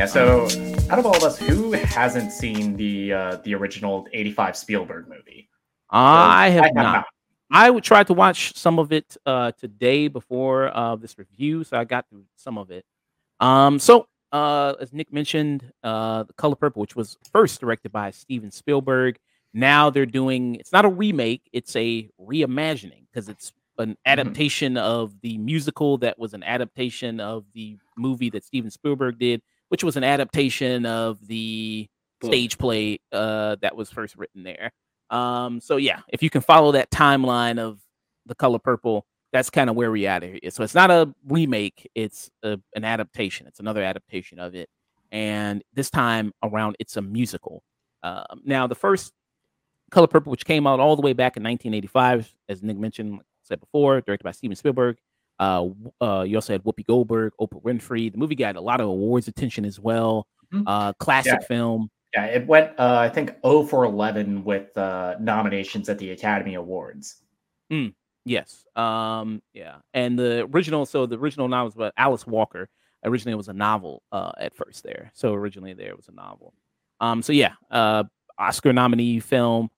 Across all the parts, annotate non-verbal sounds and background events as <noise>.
Yeah, so out of all of us, who hasn't seen the uh, the original '85 Spielberg movie? I have, I have not. not. I would try to watch some of it uh, today before uh, this review, so I got through some of it. Um, so uh, as Nick mentioned, uh, The Color Purple, which was first directed by Steven Spielberg. Now they're doing it's not a remake, it's a reimagining because it's an mm-hmm. adaptation mm-hmm. of the musical that was an adaptation of the movie that Steven Spielberg did, which was an adaptation of the stage play uh, that was first written there. Um, so yeah, if you can follow that timeline of The Color Purple, that's kind of where we at here. So it's not a remake; it's a, an adaptation. It's another adaptation of it, and this time around, it's a musical. Um, now, the first Color Purple, which came out all the way back in 1985, as Nick mentioned, like said before, directed by Steven Spielberg. Uh, uh, you also had Whoopi Goldberg, Oprah Winfrey. The movie got a lot of awards attention as well. Mm-hmm. Uh, classic yeah. film. Yeah, it went, uh, I think, 0 for 11 with uh, nominations at the Academy Awards. Mm. Yes. Um, yeah. And the original, so the original novel was about Alice Walker. Originally, it was a novel uh, at first there. So originally, there was a novel. Um, so yeah, uh, Oscar nominee film.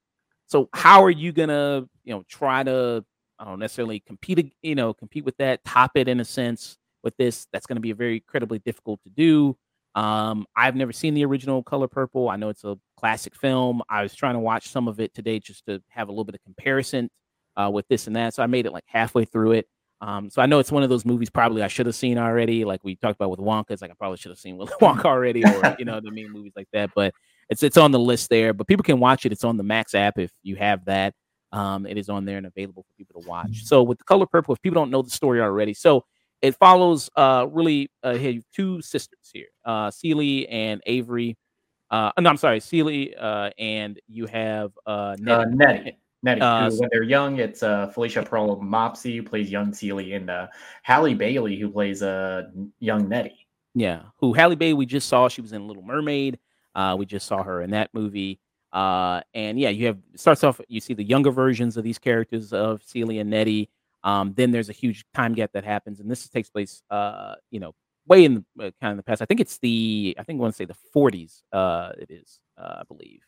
So how are you gonna, you know, try to, I don't necessarily compete, you know, compete with that, top it in a sense with this? That's going to be very incredibly difficult to do. Um, I've never seen the original Color Purple. I know it's a classic film. I was trying to watch some of it today just to have a little bit of comparison uh, with this and that. So I made it like halfway through it. Um, so I know it's one of those movies probably I should have seen already. Like we talked about with Wonka, it's like I probably should have seen <laughs> Willy Wonka already, or <laughs> you know, the main movies like that. But it's it's on the list there. But people can watch it. It's on the Max app if you have that. Um, it is on there and available for people to watch. Mm-hmm. So with the color purple, if people don't know the story already, so it follows uh really uh two sisters here, uh Celie and Avery. Uh, no, I'm sorry, Celie, uh, and you have uh, Nettie. Uh, Nettie. Nettie, uh, when they're young, it's uh, Phylicia Pearl Mpasi who plays young Celie, and uh, Halle Bailey who plays uh, young Nettie. Yeah, who Halle Bailey we just saw. She was in Little Mermaid. Uh, we just saw her in that movie. Uh, and yeah, you have starts off. You see the younger versions of these characters of Celie and Nettie. Um, then there's a huge time gap that happens, and this takes place, uh, you know, way in the, uh, kind of the past. I think it's the I think I want to say the 40s. Uh, it is, uh, I believe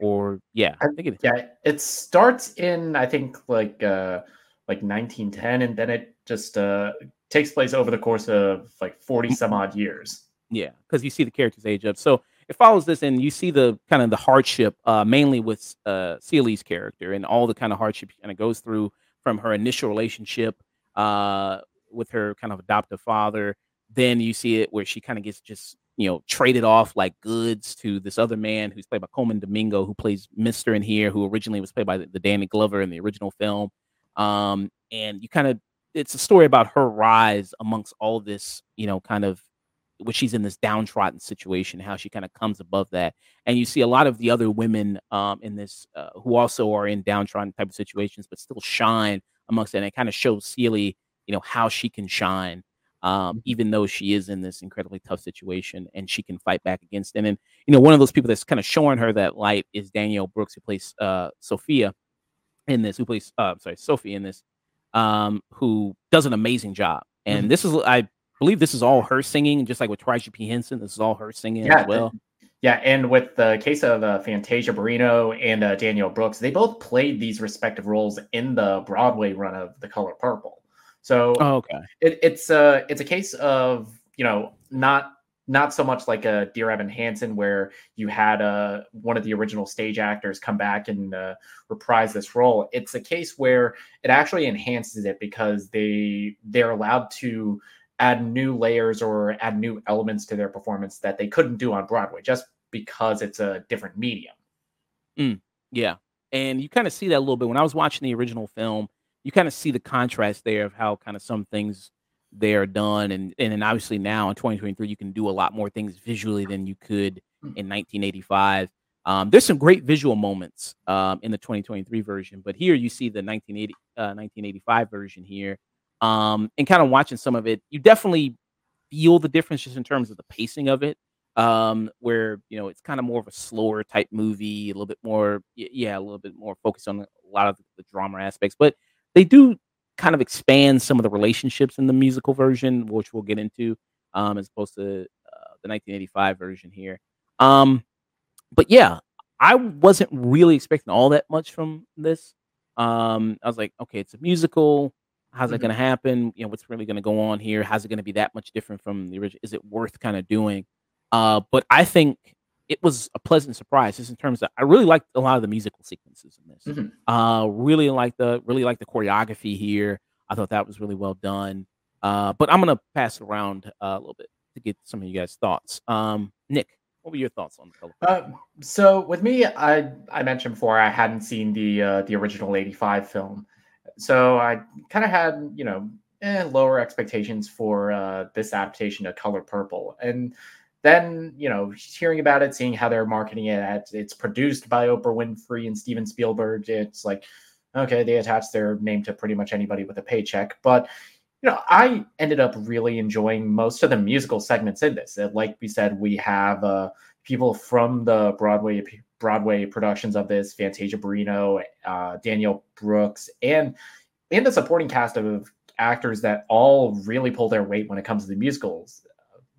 or yeah, I think it. Yeah, it starts in I think like uh like 1910, and then it just uh takes place over the course of like 40 some odd years. Yeah, because you see the characters age up. So it follows this, and you see the kind of the hardship, uh, mainly with uh Celie's character, and all the kind of hardship she kind of goes through from her initial relationship uh with her kind of adoptive father. Then you see it where she kind of gets just you know, traded off like goods to this other man who's played by Colman Domingo, who plays Mister in here, who originally was played by the, the Danny Glover in the original film. Um, and you kind of, it's a story about her rise amongst all this, you know, kind of, when she's in this downtrodden situation, how she kind of comes above that. And you see a lot of the other women um, in this uh, who also are in downtrodden type of situations, but still shine amongst it. And it kind of shows Celie, you know, how she can shine um, even though she is in this incredibly tough situation and she can fight back against it. And, you know, one of those people that's kind of showing her that light is Danielle Brooks, who plays uh, Sophia in this, who plays, uh, sorry, Sophie in this, um, who does an amazing job. And mm-hmm. this is, I believe this is all her singing, just like with Taraji P. Henson, this is all her singing yeah, as well. Yeah, and with the case of uh, Fantasia Barrino and uh, Danielle Brooks, they both played these respective roles in the Broadway run of The Color Purple. So oh, okay, it, it's a it's a case of you know not not so much like a Dear Evan Hansen where you had uh, one of the original stage actors come back and uh, reprise this role. It's a case where it actually enhances it because they they're allowed to add new layers or add new elements to their performance that they couldn't do on Broadway just because it's a different medium. Mm, yeah, and you kind of see that a little bit when I was watching the original film you kind of see the contrast there of how kind of some things they are done and and then obviously now in 2023 you can do a lot more things visually than you could hmm. in 1985 um, there's some great visual moments um, in the 2023 version but here you see the 1980 uh, 1985 version here um, and kind of watching some of it you definitely feel the difference just in terms of the pacing of it um, where you know it's kind of more of a slower type movie, a little bit more, yeah, a little bit more focused on a lot of the drama aspects. But they do kind of expand some of the relationships in the musical version, which we'll get into, um, as opposed to uh, the 1985 version here. Um, but yeah, I wasn't really expecting all that much from this. Um, I was like, okay, it's a musical. How's mm-hmm. it going to happen? You know, what's really going to go on here? How's it going to be that much different from the original? Is it worth kind of doing? Uh, but I think it was a pleasant surprise just in terms of I really liked a lot of the musical sequences in this. Mm-hmm. Uh, really like the really like the choreography here. I thought that was really well done. Uh, but I'm gonna pass it around uh, a little bit to get some of you guys' thoughts. Um, Nick, what were your thoughts on the color? Uh, so with me, I I mentioned before I hadn't seen the uh, the original '85 film, so I kind of had you know eh, lower expectations for uh, this adaptation of Color Purple, and then you know hearing about it seeing how they're marketing it it's produced by oprah winfrey and steven spielberg. It's like okay they attach their name to pretty much anybody with a paycheck. But you know i ended up really enjoying most of the musical segments in this. Like we said we have uh, people from the broadway broadway productions of this fantasia barrino uh, danielle brooks and and the supporting cast of actors that all really pull their weight when it comes to the musicals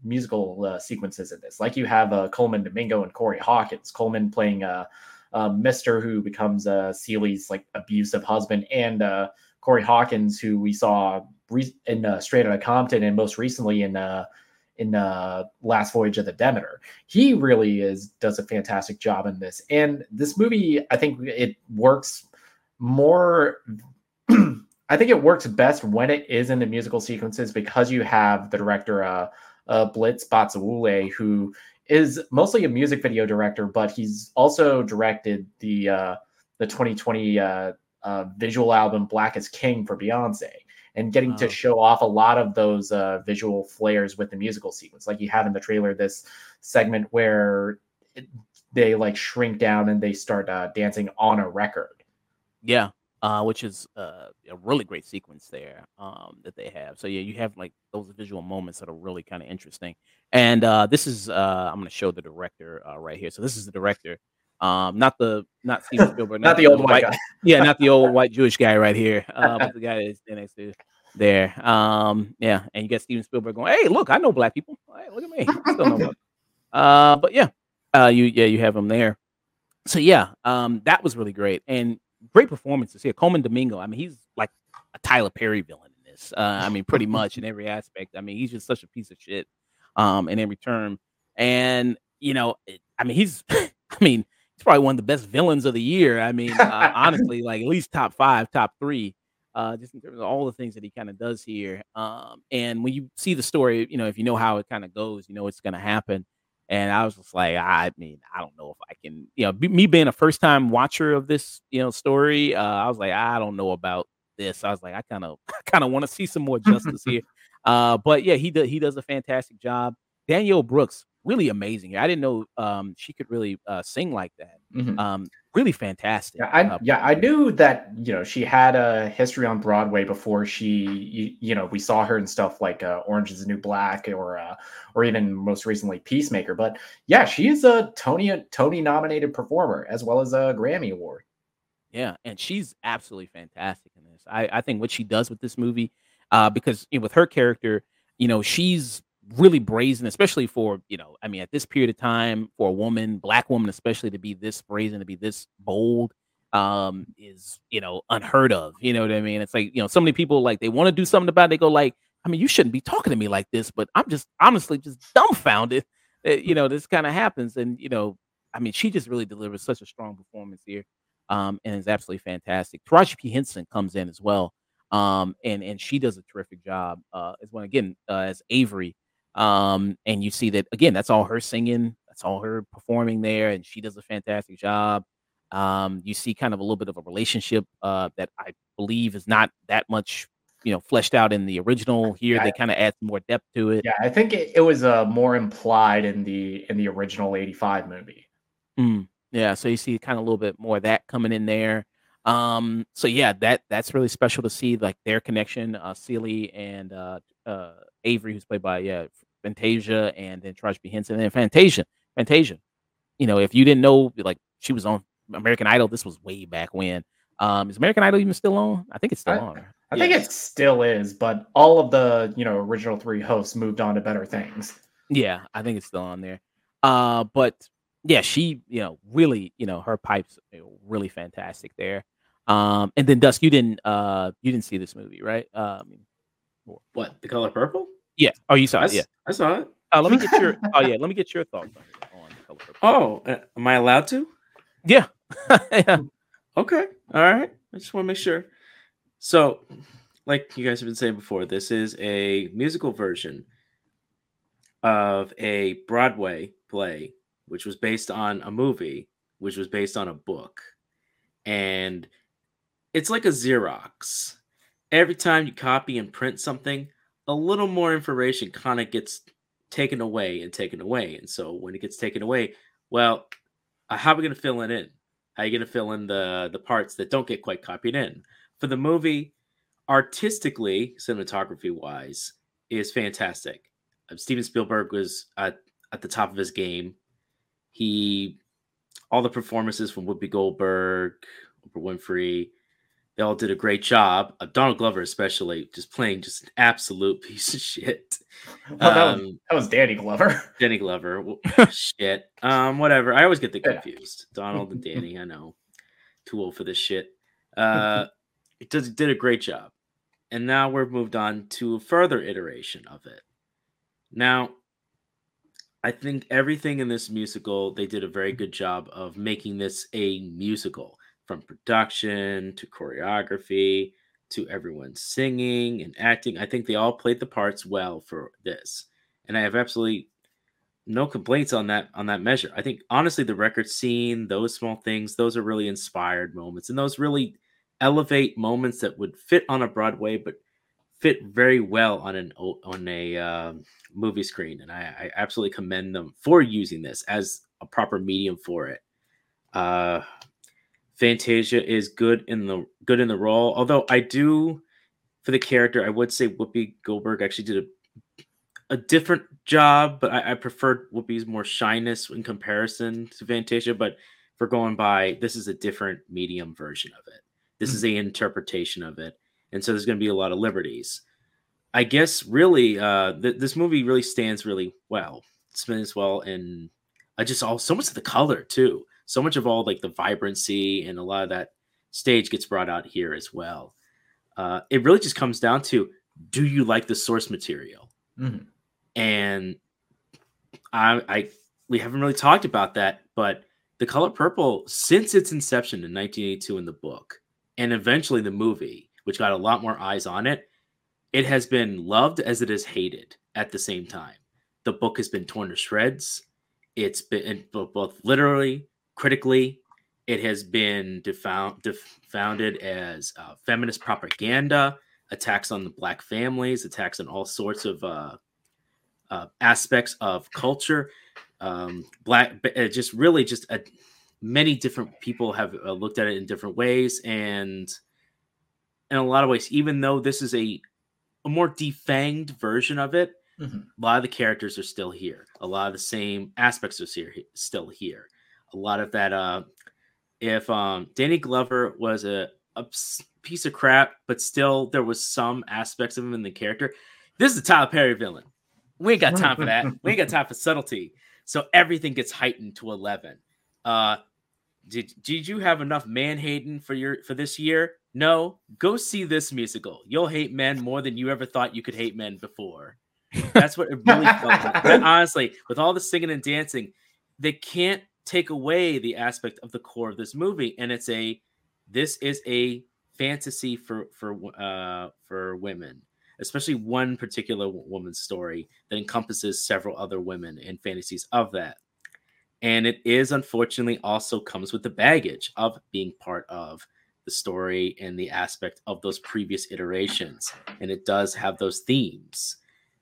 musical uh, sequences in this. Like you have uh, Colman Domingo and Corey Hawkins. Colman playing uh, uh, Mister, who becomes uh, Celie's like abusive husband, and uh, Corey Hawkins, who we saw re- in uh, Straight Outta Compton, and most recently in uh, in uh, Last Voyage of the Demeter. He really is does a fantastic job in this, and this movie, I think it works more. <clears throat> I think it works best when it is in the musical sequences because you have the director uh, uh, Blitz Bazawule, who is mostly a music video director, but he's also directed the uh, the 2020 uh, uh, visual album Black is King for Beyonce, and getting to show off a lot of those uh, visual flares with the musical sequence, like you have in the trailer. This segment where it, they like shrink down and they start uh, dancing on a record. Yeah, uh, which is uh, a really great sequence there um, that they have. So yeah, you have like those visual moments that are really kind of interesting. And uh, this is uh, I'm going to show the director uh, right here. So this is the director, um, not the not Steven <laughs> Spielberg, not, not, the old white, guy. <laughs> yeah, not the old <laughs> white Jewish guy right here, uh, but the guy that's next to there. Um, yeah, and you got Steven Spielberg going, "Hey, look, I know black people. Hey, look at me, I still know." uh, but yeah, uh, you yeah you have him there. So yeah, um, that was really great, and great performances here. Colman Domingo, I mean, he's like a Tyler Perry villain in this. Uh, I mean, pretty <laughs> much in every aspect. I mean, he's just such a piece of shit um, in every term. And, you know, I mean, he's, <laughs> I mean, he's probably one of the best villains of the year. I mean, uh, <laughs> honestly, like at least top five, top three, uh, just in terms of all the things that he kind of does here. Um, and when you see the story, you know, if you know how it kind of goes, you know, it's going to happen. And I was just like, I mean, I don't know if I can, you know, me being a first time watcher of this, you know, story, uh, I was like, I don't know about this. I was like, I kind of, <laughs> kind of want to see some more justice <laughs> here. Uh, but yeah, he does, he does a fantastic job. Danielle Brooks, really amazing. I didn't know um, she could really uh, sing like that. Mm-hmm. Um, really fantastic. Yeah, I, uh, yeah, I knew that you know she had a history on Broadway before she you, you know we saw her in stuff like uh, Orange Is the New Black or uh, or even most recently Peacemaker. But yeah, she is a Tony Tony nominated performer as well as a Grammy award. Yeah, and she's absolutely fantastic in this. I, I think what she does with this movie, uh, because you know, with her character, you know, she's really brazen, especially for, you know, I mean, at this period of time, for a woman, black woman, especially to be this brazen, to be this bold, um, is, you know, unheard of. You know what I mean? It's like, you know, so many people like they want to do something about it. They go, like, I mean, you shouldn't be talking to me like this, but I'm just honestly just dumbfounded <laughs> that, you know, this kind of happens. And, you know, I mean, she just really delivers such a strong performance here. Um, and is absolutely fantastic. Taraji P. Henson comes in as well. Um, and and she does a terrific job uh, as well again uh, as Avery um, and you see that again, that's all her singing, that's all her performing there, and she does a fantastic job. Um, you see kind of a little bit of a relationship uh, that I believe is not that much, you know, fleshed out in the original. Here, yeah. they kind of add some more depth to it. Yeah, I think it, it was uh, more implied in the in the original '85 movie. Mm, yeah, so you see kind of a little bit more of that coming in there. Um, so yeah, that that's really special to see, like their connection, uh, Celie and uh, uh, Avery, who's played by yeah Fantasia and then Taraji P Henson and then Fantasia. Fantasia. You know, if you didn't know, like she was on American Idol, this was way back when. Um, is American Idol even still on? I think it's still I, on. I yes. think it still is, but all of the you know original three hosts moved on to better things. Yeah, I think it's still on there. Uh, but yeah, she you know really you know her pipes really fantastic there. Um, and then Dusk, you didn't uh you didn't see this movie, right? Um, what the color purple? Yeah. Oh, you saw I, it. Yeah, I saw it. Uh, let me get your. oh yeah, let me get your thoughts on, on color purple. Oh, uh, am I allowed to? Yeah. <laughs> yeah. Okay. All right. I just want to make sure. So, like you guys have been saying before, this is a musical version of a Broadway play, which was based on a movie, which was based on a book. And it's like a Xerox. Every time you copy and print something, a little more information kind of gets taken away and taken away. And so when it gets taken away, well, uh, how are we going to fill it in? How are you going to fill in the the parts that don't get quite copied in? For the movie, artistically, cinematography wise, is fantastic. Uh, Steven Spielberg was at, at the top of his game. He, all the performances from Whoopi Goldberg, Oprah Winfrey, they all did a great job. Uh, Donald Glover, especially, just playing just an absolute <laughs> piece of shit. Well, that, um, was, that, was, Danny Glover. <laughs> Danny Glover, shit. Um, whatever. I always get the confused. Yeah. Donald and Danny. I know. <laughs> Too old for this shit. Uh, it does did a great job, and now we're moved on to a further iteration of it. Now, I think everything in this musical, they did a very good job of making this a musical from production to choreography to everyone singing and acting. I think they all played the parts well for this. And I have absolutely no complaints on that on that measure. I think honestly the record scene, those small things, those are really inspired moments and those really elevate moments that would fit on a Broadway but fit very well on an on a uh, movie screen and I, I absolutely commend them for using this as a proper medium for it. Uh Fantasia is good in the good in the role. Although I do for the character, I would say Whoopi Goldberg actually did a a different job, but I, I preferred Whoopi's more shyness in comparison to Fantasia. But for going by, this is a different medium version of it. This mm-hmm. is a interpretation of it, and so there's going to be a lot of liberties. I guess really, uh, th- this movie really stands really well. It stands well, and I just all so much of the color too so much of all like the vibrancy and a lot of that stage gets brought out here as well. Uh, it really just comes down to do you like the source material? Mm-hmm. And I, I, we haven't really talked about that, but the color purple since its inception in 1982 in the book and eventually the movie, which got a lot more eyes on it, it has been loved as it is hated at the same time. The book has been torn to shreds. It's been both literally critically. It has been defound, defounded as uh, feminist propaganda, attacks on the black families, attacks on all sorts of uh, uh, aspects of culture. Um, black, uh, just really, just a, many different people have uh, looked at it in different ways, and in a lot of ways, even though this is a, a more defanged version of it, mm-hmm. a lot of the characters are still here. A lot of the same aspects are still here a lot of that. Uh, if um, Danny Glover was a, a piece of crap, but still there was some aspects of him in the character. This is a Tyler Perry villain. We ain't got time for that. we ain't got time for subtlety. So everything gets heightened to eleven. Uh, did did you have enough man hating for your for this year? No. Go see this musical. You'll hate men more than you ever thought you could hate men before. That's what it really felt like. <laughs> honestly, with all the singing and dancing, they can't take away the aspect of the core of this movie and it's a this is a fantasy for for uh for women especially one particular woman's story that encompasses several other women and fantasies of that. And it is unfortunately also comes with the baggage of being part of the story and the aspect of those previous iterations and it does have those themes.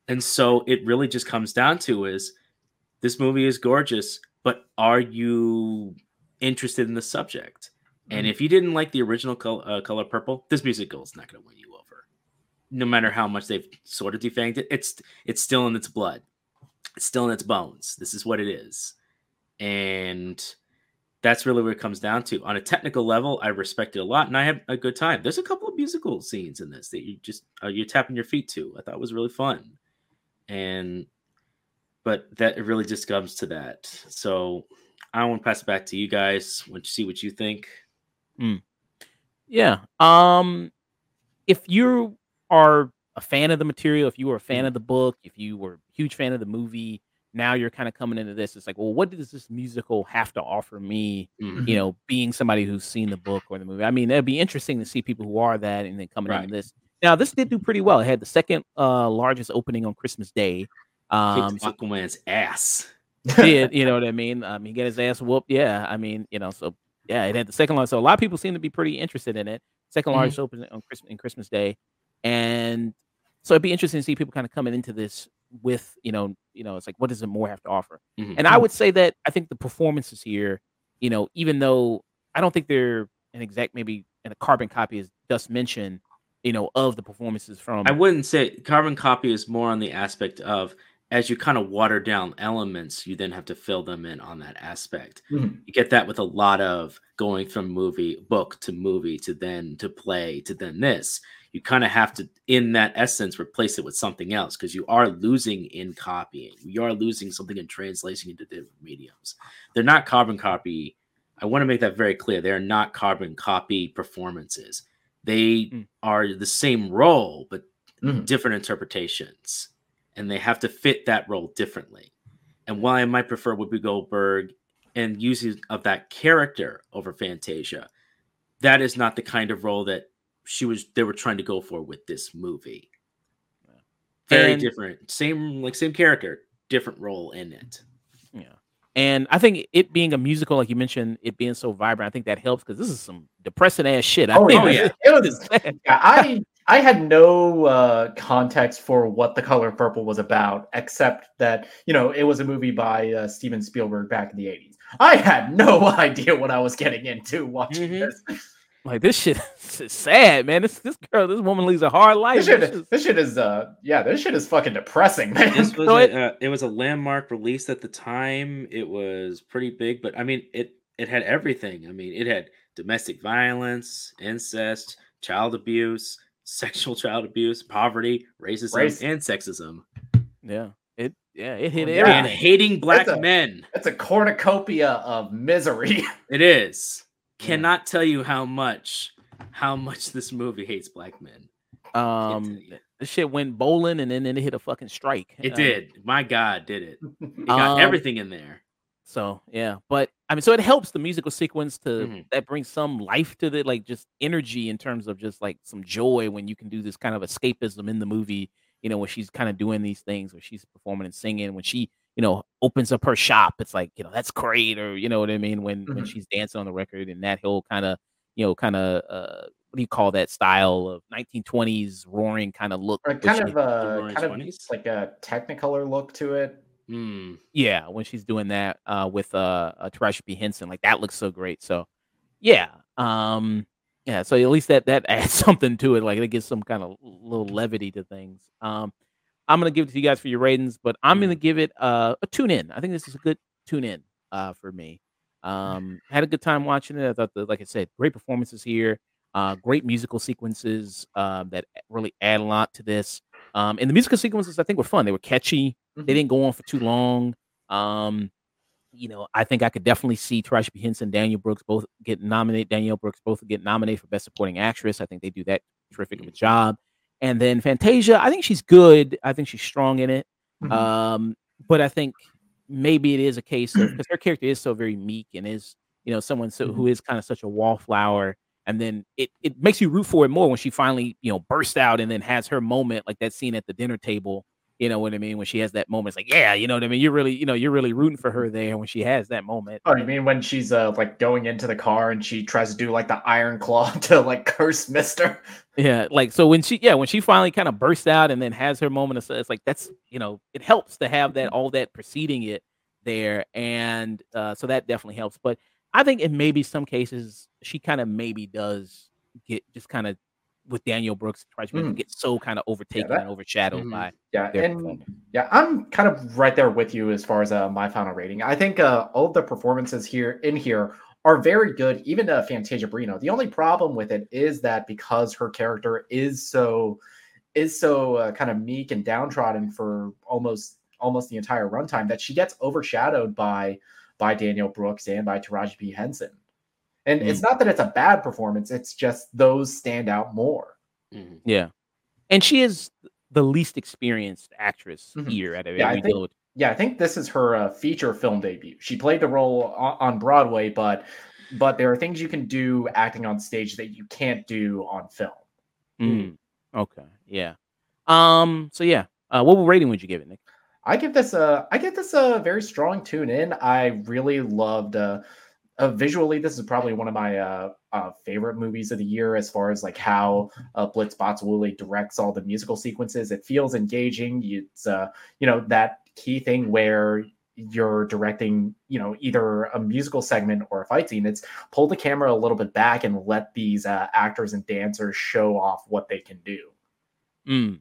And so it really just comes down to is this movie is gorgeous but are you interested in the subject? And if you didn't like the original color, uh, color purple, this musical is not going to win you over. No matter how much they've sort of defanged it, it's it's still in its blood. It's still in its bones. This is what it is. And that's really what it comes down to. On a technical level, I respect it a lot, and I had a good time. There's a couple of musical scenes in this that you just uh, you're tapping your feet to. I thought was really fun, and but that it really just comes to that. So I want to pass it back to you guys. Want to see what you think? Mm. Yeah. Um, if you are a fan of the material, if you were a fan of the book, if you were a huge fan of the movie, now you're kind of coming into this. It's like, well, what does this musical have to offer me? Mhm. You know, being somebody who's seen the book or the movie. I mean, it'd be interesting to see people who are that and then coming Right. into this. Now, this did do pretty well. It had the second uh, largest opening on Christmas Day. Um, so Aquaman's ass. <laughs> did <laughs> you know what I mean? Um, he get his ass whooped. Yeah, I mean, you know, so yeah, it had the second largest. So a lot of people seem to be pretty interested in it. 2nd Mhm. largest opening on Christmas in Christmas Day, and so it'd be interesting to see people kind of coming into this with you know, you know, it's like what does it more have to offer? Mhm. And I would say that I think the performances here, you know, even though I don't think they're an exact maybe in a carbon copy as Dust mentioned, you know, of the performances from I wouldn't say carbon copy is more on the aspect of as you kind of water down elements, you then have to fill them in on that aspect. Mhm. You get that with a lot of going from movie book to movie to then to play to then this. You kind of have to, in that essence, replace it with something else because you are losing in copying. You are losing something in translation into different mediums. They're not carbon copy. I want to make that very clear. They are not carbon copy performances. They Mm. are the same role, but Mhm. different interpretations, and they have to fit that role differently. And while I might prefer Whoopi Goldberg and using of that character over Fantasia, that is not the kind of role that she was they were trying to go for with this movie. Very And- different, same like same character, different role in it. Yeah. And I think it being a musical, like you mentioned, it being so vibrant, I think that helps because this is some depressing ass shit. I Oh, think yeah. It was <laughs> Yeah, I I had no uh, context for what The Color Purple was about, except that you know it was a movie by uh, Steven Spielberg back in the '80s. I had <laughs> no <laughs> idea what I was getting into watching Mhm. this. like this shit <laughs> is sad, man. This this girl, this woman leads a hard life. This shit, This is- this shit is uh yeah, this shit is fucking depressing, man. This was a, uh, it was a landmark release at the time. It was pretty big, but I mean it it had everything. I mean it had domestic violence, incest, child abuse, sexual child abuse, poverty, racism, Race. and sexism, yeah, it yeah, it hit Well, it. yeah. and hating black a- men. It's a cornucopia of misery. <laughs> It is. Yeah. Cannot tell you how much how much this movie hates black men. Um, you. this shit went bowling and then, then it hit a fucking strike. It Um, did. My God, did it? It got Um, everything in there. So yeah, but I mean, so it helps the musical sequence to Mhm. that brings some life to the like just energy in terms of just like some joy when you can do this kind of escapism in the movie. You know, when she's kind of doing these things, where she's performing and singing, when she you know opens up her shop, it's like you know that's great, or you know what I mean when when Mhm. she's dancing on the record and that whole kind of you know kind of uh what do you call that style of 1920s roaring kind of look. Or kind of uh Roaring kind of like a technicolor look to it. Hmm. yeah when she's doing that uh with uh, uh Taraji P Henson like that looks so great so yeah um yeah so at least that that <laughs> adds something to it like it gives some kind of little levity to things um I'm gonna give it to you guys for your ratings but I'm gonna give it uh, a tune in I think this is a good tune in uh for me um had a good time watching it I thought the, like I said great performances here uh great musical sequences um that really add a lot to this um and the musical sequences I think were fun they were catchy they Mhm. didn't go on for too long. Um, you know, I think I could definitely see Taraji P Henson, Daniel Brooks both get nominated. Danielle Brooks both get nominated for Best Supporting Actress. I think they do that terrific of a job. And then Fantasia, I think she's good. I think she's strong in it. Mhm. Um, but I think maybe it is a case of because her character is so very meek and is you know someone so who is kind of such a wallflower. And then it it makes you root for it more when she finally you know bursts out and then has her moment like that scene at the dinner table you know what I mean? When she has that moment, it's like, yeah, you know what I mean. You're really, you know, you're really rooting for her there when she has that moment. Oh, you mean when she's uh like going into the car and she tries to do like the iron claw <laughs> to like curse Mister? Yeah, like so when she, yeah, when she finally kind of bursts out and then has her moment, of, it's like that's, you know, it helps to have that all that preceding it there, and uh, so that definitely helps. But I think in maybe some cases she kind of maybe does get just kind of with Daniel Brooks, Tribesman Mhm. gets so kind of overtaken that- and overshadowed Mhm. by Yeah, and yeah, I'm kind of right there with you as far as uh, my final rating. I think uh, all of the performances here in here are very good. Even uh, Fantasia Barrino. The only problem with it is that because her character is so is so uh, kind of meek and downtrodden for almost almost the entire runtime, that she gets overshadowed by by Daniel Brooks and by Taraji P Henson. And it's not that it's a bad performance; it's just those stand out more. Mhm. Yeah, and she is the least experienced actress Mhm. here at a Yeah, I think- deal with. yeah, I think this is her uh, feature film debut. She played the role on, on Broadway, but but there are things you can do acting on stage that you can't do on film. Mm, okay, yeah. Um. So yeah, uh, what rating would you give it, Nick? I give this a I give this a very strong tune in. I really loved uh, uh visually this is probably one of my uh, uh favorite movies of the year as far as like how uh, Blitz Bazawule directs all the musical sequences. It feels engaging. It's uh you know that key thing where you're directing, you know, either a musical segment or a fight scene. It's pull the camera a little bit back and let these uh, actors and dancers show off what they can do. Mm.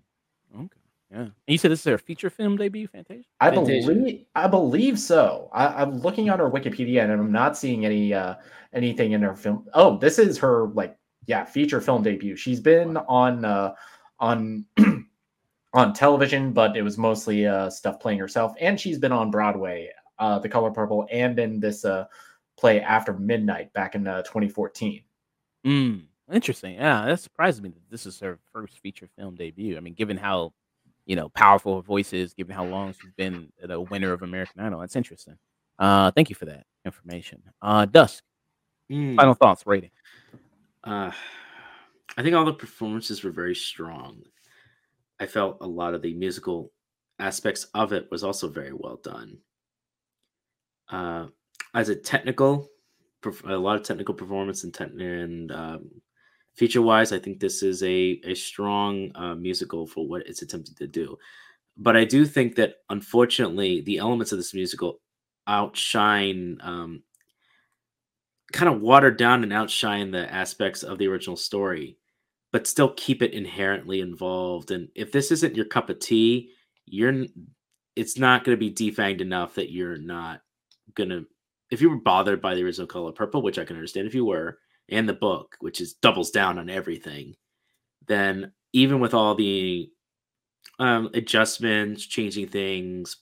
Okay. Yeah. And you said this is her feature film debut, Fantasia? I believe I believe so. I, I'm looking on her Wikipedia and I'm not seeing any uh anything in her film. Oh, this is her like yeah feature film debut. She's been on uh on <clears throat> on television, but it was mostly uh stuff playing herself, and she's been on Broadway, uh The Color Purple, and in this uh play After Midnight back in uh, 2014. Mm. Interesting. Yeah, that surprises me that this is her first feature film debut. I mean, given how you know powerful voices, given how long she's been the winner of American Idol, that's interesting. Uh, thank you for that information. Uh, Dusk. Mm. Final thoughts, rating. Uh, I think all the performances were very strong. I felt a lot of the musical aspects of it was also very well done. Uh, as a technical, a lot of technical performance and, tech and um, feature wise, I think this is a a strong uh, musical for what it's attempting to do. But I do think that unfortunately, the elements of this musical outshine um, kind of watered down and outshine the aspects of the original story, but still keep it inherently involved. And if this isn't your cup of tea, you're it's not going to be defanged enough that you're not gonna. If you were bothered by the original color purple, which I can understand if you were, and the book, which is doubles down on everything, then even with all the um, adjustments, changing things,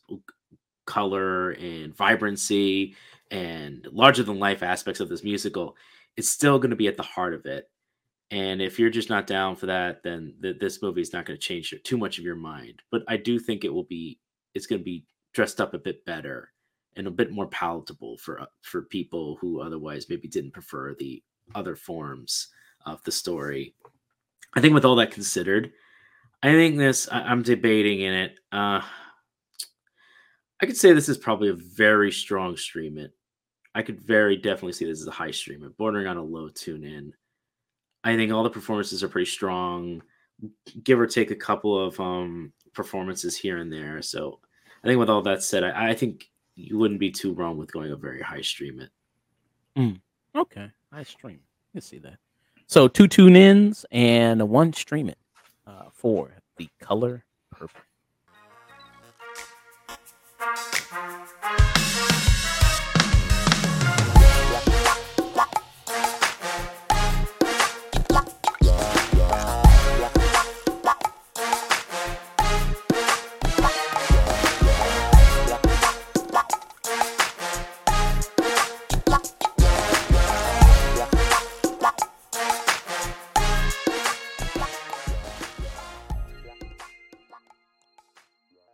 color and vibrancy, and larger than life aspects of this musical, it's still going to be at the heart of it. And if you're just not down for that, then th- this movie is not going to change too much of your mind. But I do think it will be. It's going to be dressed up a bit better and a bit more palatable for uh, for people who otherwise maybe didn't prefer the other forms of the story. I think with all that considered, I think this. I, I'm debating in it. Uh, I could say this is probably a very strong stream it. I could very definitely see this as a high stream it, bordering on a low tune in. I think all the performances are pretty strong, give or take a couple of um, performances here and there. So I think with all that said, I, I think you wouldn't be too wrong with going a very high stream it. Okay, I stream. You see that. So two tune ins and one stream it uh, for the color purple.